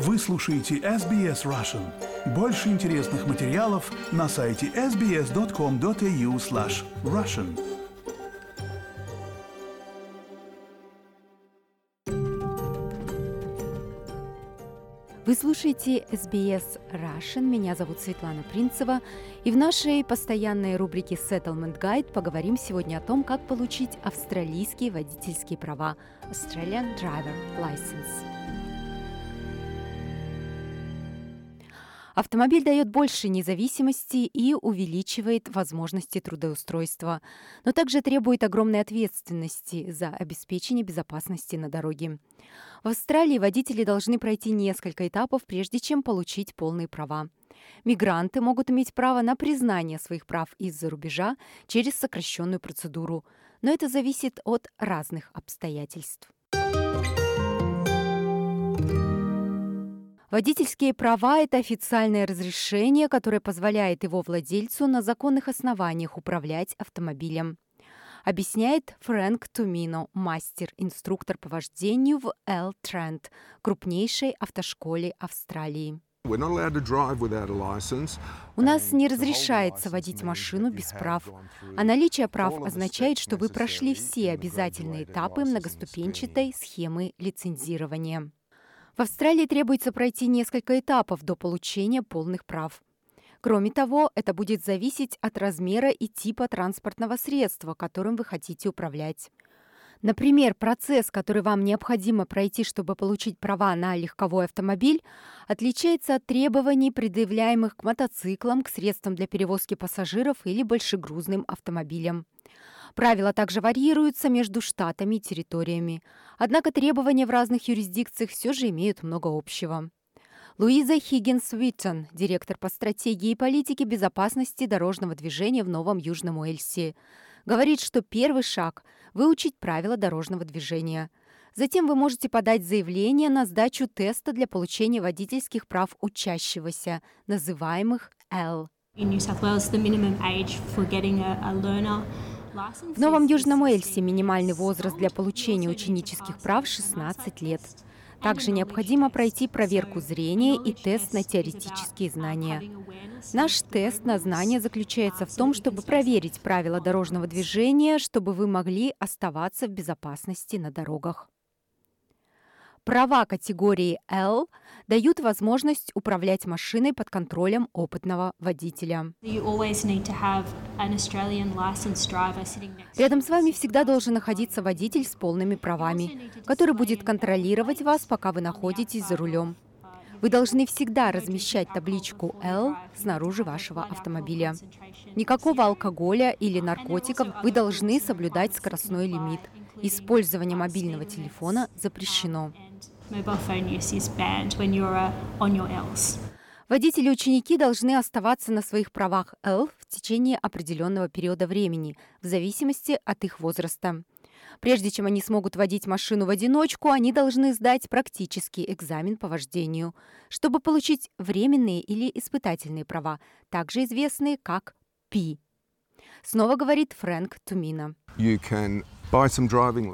Вы слушаете SBS Russian. Больше интересных материалов на сайте sbs.com.au slash russian. Вы слушаете SBS Russian. Меня зовут Светлана Принцева. И в нашей постоянной рубрике Settlement Guide поговорим сегодня о том, как получить австралийские водительские права Australian Driver License. Автомобиль дает больше независимости и увеличивает возможности трудоустройства, но также требует огромной ответственности за обеспечение безопасности на дороге. В Австралии водители должны пройти несколько этапов, прежде чем получить полные права. Мигранты могут иметь право на признание своих прав из-за рубежа через сокращенную процедуру, но это зависит от разных обстоятельств. Водительские права – это официальное разрешение, которое позволяет его владельцу на законных основаниях управлять автомобилем. Объясняет Фрэнк Тумино, мастер-инструктор по вождению в L Trent, крупнейшей автошколе Австралии. У нас не разрешается водить машину без прав. А наличие прав означает, что вы прошли все обязательные этапы многоступенчатой схемы лицензирования. В Австралии требуется пройти несколько этапов до получения полных прав. Кроме того, это будет зависеть от размера и типа транспортного средства, которым вы хотите управлять. Например, процесс, который вам необходимо пройти, чтобы получить права на легковой автомобиль, отличается от требований, предъявляемых к мотоциклам, к средствам для перевозки пассажиров или большегрузным автомобилям. Правила также варьируются между штатами и территориями, однако требования в разных юрисдикциях все же имеют много общего. Луиза Хиггинс Уиттон, директор по стратегии и политике безопасности дорожного движения в Новом Южном Уэльсе, говорит, что первый шаг – выучить правила дорожного движения. Затем вы можете подать заявление на сдачу теста для получения водительских прав учащегося, называемых L. In New South Wales, the minimum age for getting a, a learner в Новом Южном Уэльсе минимальный возраст для получения ученических прав 16 лет. Также необходимо пройти проверку зрения и тест на теоретические знания. Наш тест на знания заключается в том, чтобы проверить правила дорожного движения, чтобы вы могли оставаться в безопасности на дорогах. Права категории L дают возможность управлять машиной под контролем опытного водителя. Рядом с вами всегда должен находиться водитель с полными правами, который будет контролировать вас, пока вы находитесь за рулем. Вы должны всегда размещать табличку L снаружи вашего автомобиля. Никакого алкоголя или наркотиков вы должны соблюдать скоростной лимит. Использование мобильного телефона запрещено. Водители и ученики должны оставаться на своих правах L в течение определенного периода времени, в зависимости от их возраста. Прежде чем они смогут водить машину в одиночку, они должны сдать практический экзамен по вождению, чтобы получить временные или испытательные права, также известные как P. Снова говорит Фрэнк Тумина.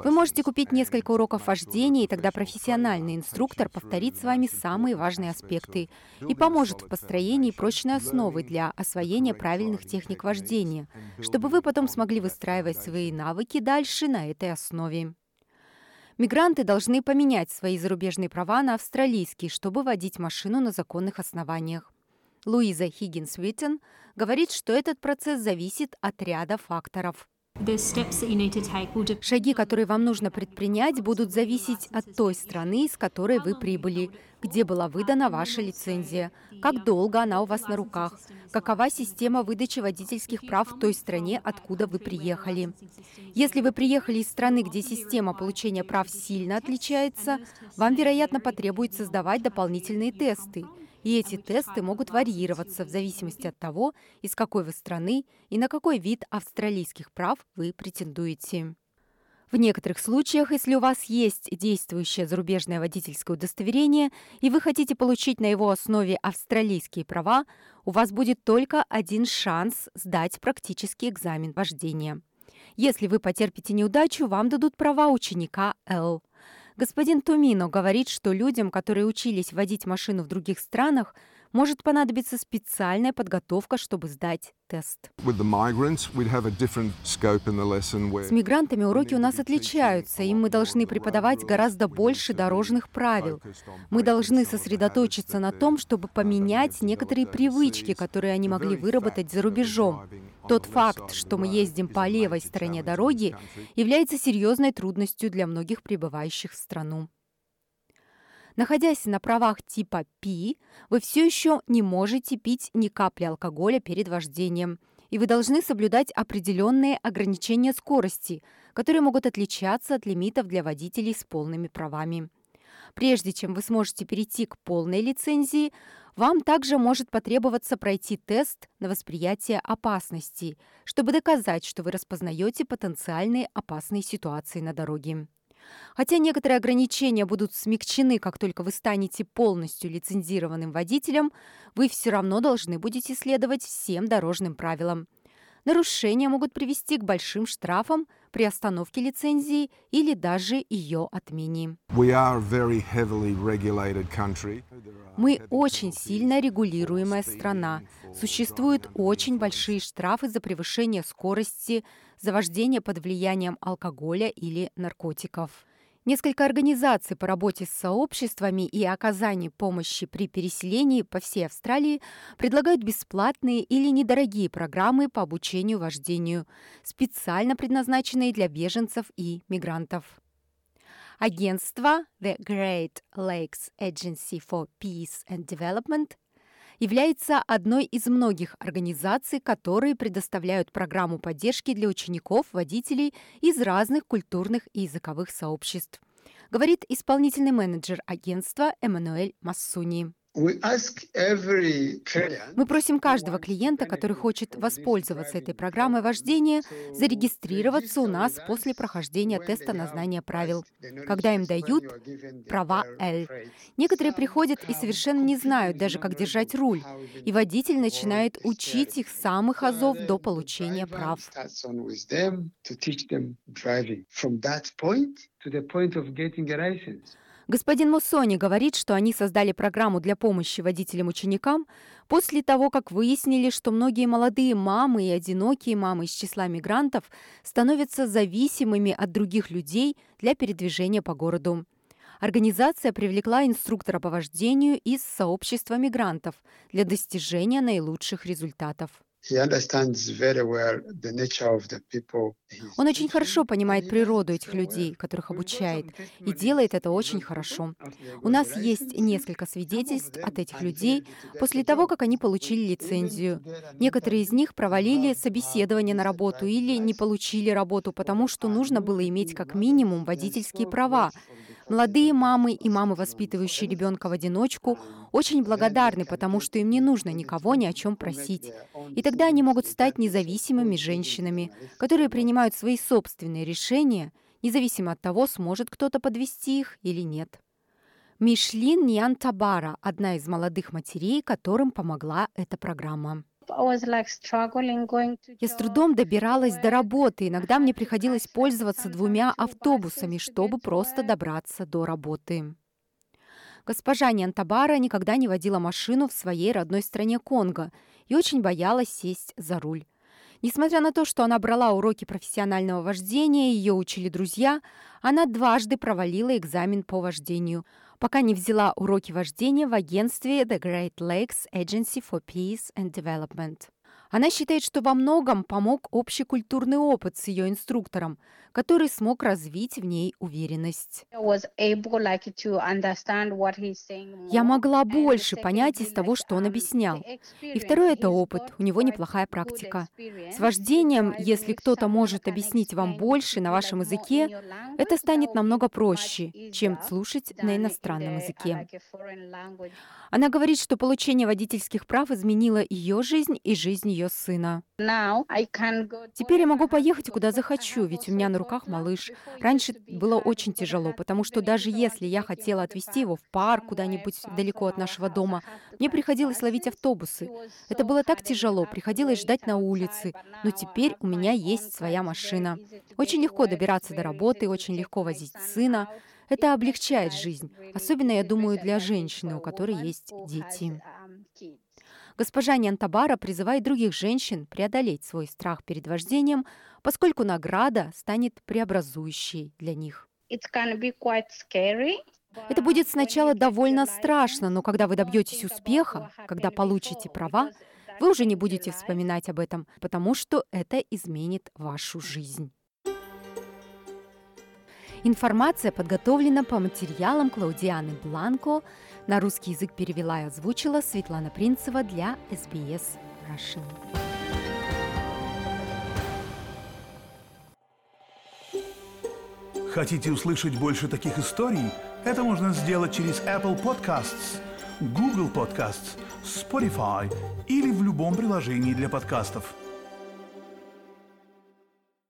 Вы можете купить несколько уроков вождения, и тогда профессиональный инструктор повторит с вами самые важные аспекты и поможет в построении прочной основы для освоения правильных техник вождения, чтобы вы потом смогли выстраивать свои навыки дальше на этой основе. Мигранты должны поменять свои зарубежные права на австралийские, чтобы водить машину на законных основаниях. Луиза Хиггинс Уиттен говорит, что этот процесс зависит от ряда факторов. Шаги, которые вам нужно предпринять, будут зависеть от той страны, из которой вы прибыли, где была выдана ваша лицензия, как долго она у вас на руках, какова система выдачи водительских прав в той стране, откуда вы приехали. Если вы приехали из страны, где система получения прав сильно отличается, вам, вероятно, потребуется сдавать дополнительные тесты – и эти тесты могут варьироваться в зависимости от того, из какой вы страны и на какой вид австралийских прав вы претендуете. В некоторых случаях, если у вас есть действующее зарубежное водительское удостоверение и вы хотите получить на его основе австралийские права, у вас будет только один шанс сдать практический экзамен вождения. Если вы потерпите неудачу, вам дадут права ученика L. Господин Тумино говорит, что людям, которые учились водить машину в других странах, может понадобиться специальная подготовка, чтобы сдать тест. С мигрантами уроки у нас отличаются, им мы должны преподавать гораздо больше дорожных правил. Мы должны сосредоточиться на том, чтобы поменять некоторые привычки, которые они могли выработать за рубежом. Тот факт, что мы ездим по левой стороне дороги, является серьезной трудностью для многих прибывающих в страну. Находясь на правах типа P, вы все еще не можете пить ни капли алкоголя перед вождением, и вы должны соблюдать определенные ограничения скорости, которые могут отличаться от лимитов для водителей с полными правами. Прежде чем вы сможете перейти к полной лицензии, вам также может потребоваться пройти тест на восприятие опасности, чтобы доказать, что вы распознаете потенциальные опасные ситуации на дороге. Хотя некоторые ограничения будут смягчены, как только вы станете полностью лицензированным водителем, вы все равно должны будете следовать всем дорожным правилам. Нарушения могут привести к большим штрафам при остановке лицензии или даже ее отмене. Мы очень сильно регулируемая страна. Существуют очень большие штрафы за превышение скорости, за вождение под влиянием алкоголя или наркотиков. Несколько организаций по работе с сообществами и оказанию помощи при переселении по всей Австралии предлагают бесплатные или недорогие программы по обучению вождению, специально предназначенные для беженцев и мигрантов. Агентство The Great Lakes Agency for Peace and Development является одной из многих организаций, которые предоставляют программу поддержки для учеников, водителей из разных культурных и языковых сообществ, говорит исполнительный менеджер агентства Эммануэль Массуни. Мы просим каждого клиента, который хочет воспользоваться этой программой вождения, зарегистрироваться у нас после прохождения теста на знание правил, когда им дают права L. Некоторые приходят и совершенно не знают даже, как держать руль, и водитель начинает учить их самых азов до получения прав. to the point of getting a license. Господин Муссони говорит, что они создали программу для помощи водителям-ученикам после того, как выяснили, что многие молодые мамы и одинокие мамы из числа мигрантов становятся зависимыми от других людей для передвижения по городу. Организация привлекла инструктора по вождению из сообщества мигрантов для достижения наилучших результатов. Он очень хорошо понимает природу этих людей, которых обучает, и делает это очень хорошо. У нас есть несколько свидетельств от этих людей. после того, как они получили лицензию. Некоторые из них провалили собеседование на работу или не получили работу, потому что нужно было иметь как минимум водительские права, Молодые мамы и мамы, воспитывающие ребенка в одиночку, очень благодарны, потому что им не нужно никого ни о чем просить. И тогда они могут стать независимыми женщинами, которые принимают свои собственные решения, независимо от того, сможет кто-то подвести их или нет. Мишлин Ньян одна из молодых матерей, которым помогла эта программа. Я с трудом добиралась до работы. Иногда мне приходилось пользоваться двумя автобусами, чтобы просто добраться до работы. Госпожа Ньянтабара никогда не водила машину в своей родной стране Конго и очень боялась сесть за руль. Несмотря на то, что она брала уроки профессионального вождения, ее учили друзья, она дважды провалила экзамен по вождению – пока не взяла уроки вождения в агентстве The Great Lakes Agency for Peace and Development. Она считает, что во многом помог общекультурный опыт с ее инструктором, который смог развить в ней уверенность. Я могла больше понять из того, что он объяснял. И второе – это опыт, у него неплохая практика. С вождением, если кто-то может объяснить вам больше на вашем языке, это станет намного проще, чем слушать на иностранном языке. Она говорит, что получение водительских прав изменило ее жизнь и жизнь ее сына. Теперь я могу поехать куда захочу, ведь у меня на руках малыш. Раньше было очень тяжело, потому что даже если я хотела отвезти его в парк куда-нибудь далеко от нашего дома, мне приходилось ловить автобусы. Это было так тяжело, приходилось ждать на улице. Но теперь у меня есть своя машина. Очень легко добираться до работы, очень легко возить сына. Это облегчает жизнь, особенно, я думаю, для женщины, у которой есть дети. Госпожа Нянтабара призывает других женщин преодолеть свой страх перед вождением, поскольку награда станет преобразующей для них. Это будет сначала довольно страшно, но когда вы добьетесь успеха, когда получите права, вы уже не будете вспоминать об этом, потому что это изменит вашу жизнь. Информация подготовлена по материалам Клаудианы Бланко. На русский язык перевела и озвучила Светлана Принцева для SBS Russian. Хотите услышать больше таких историй? Это можно сделать через Apple Podcasts, Google Podcasts, Spotify или в любом приложении для подкастов.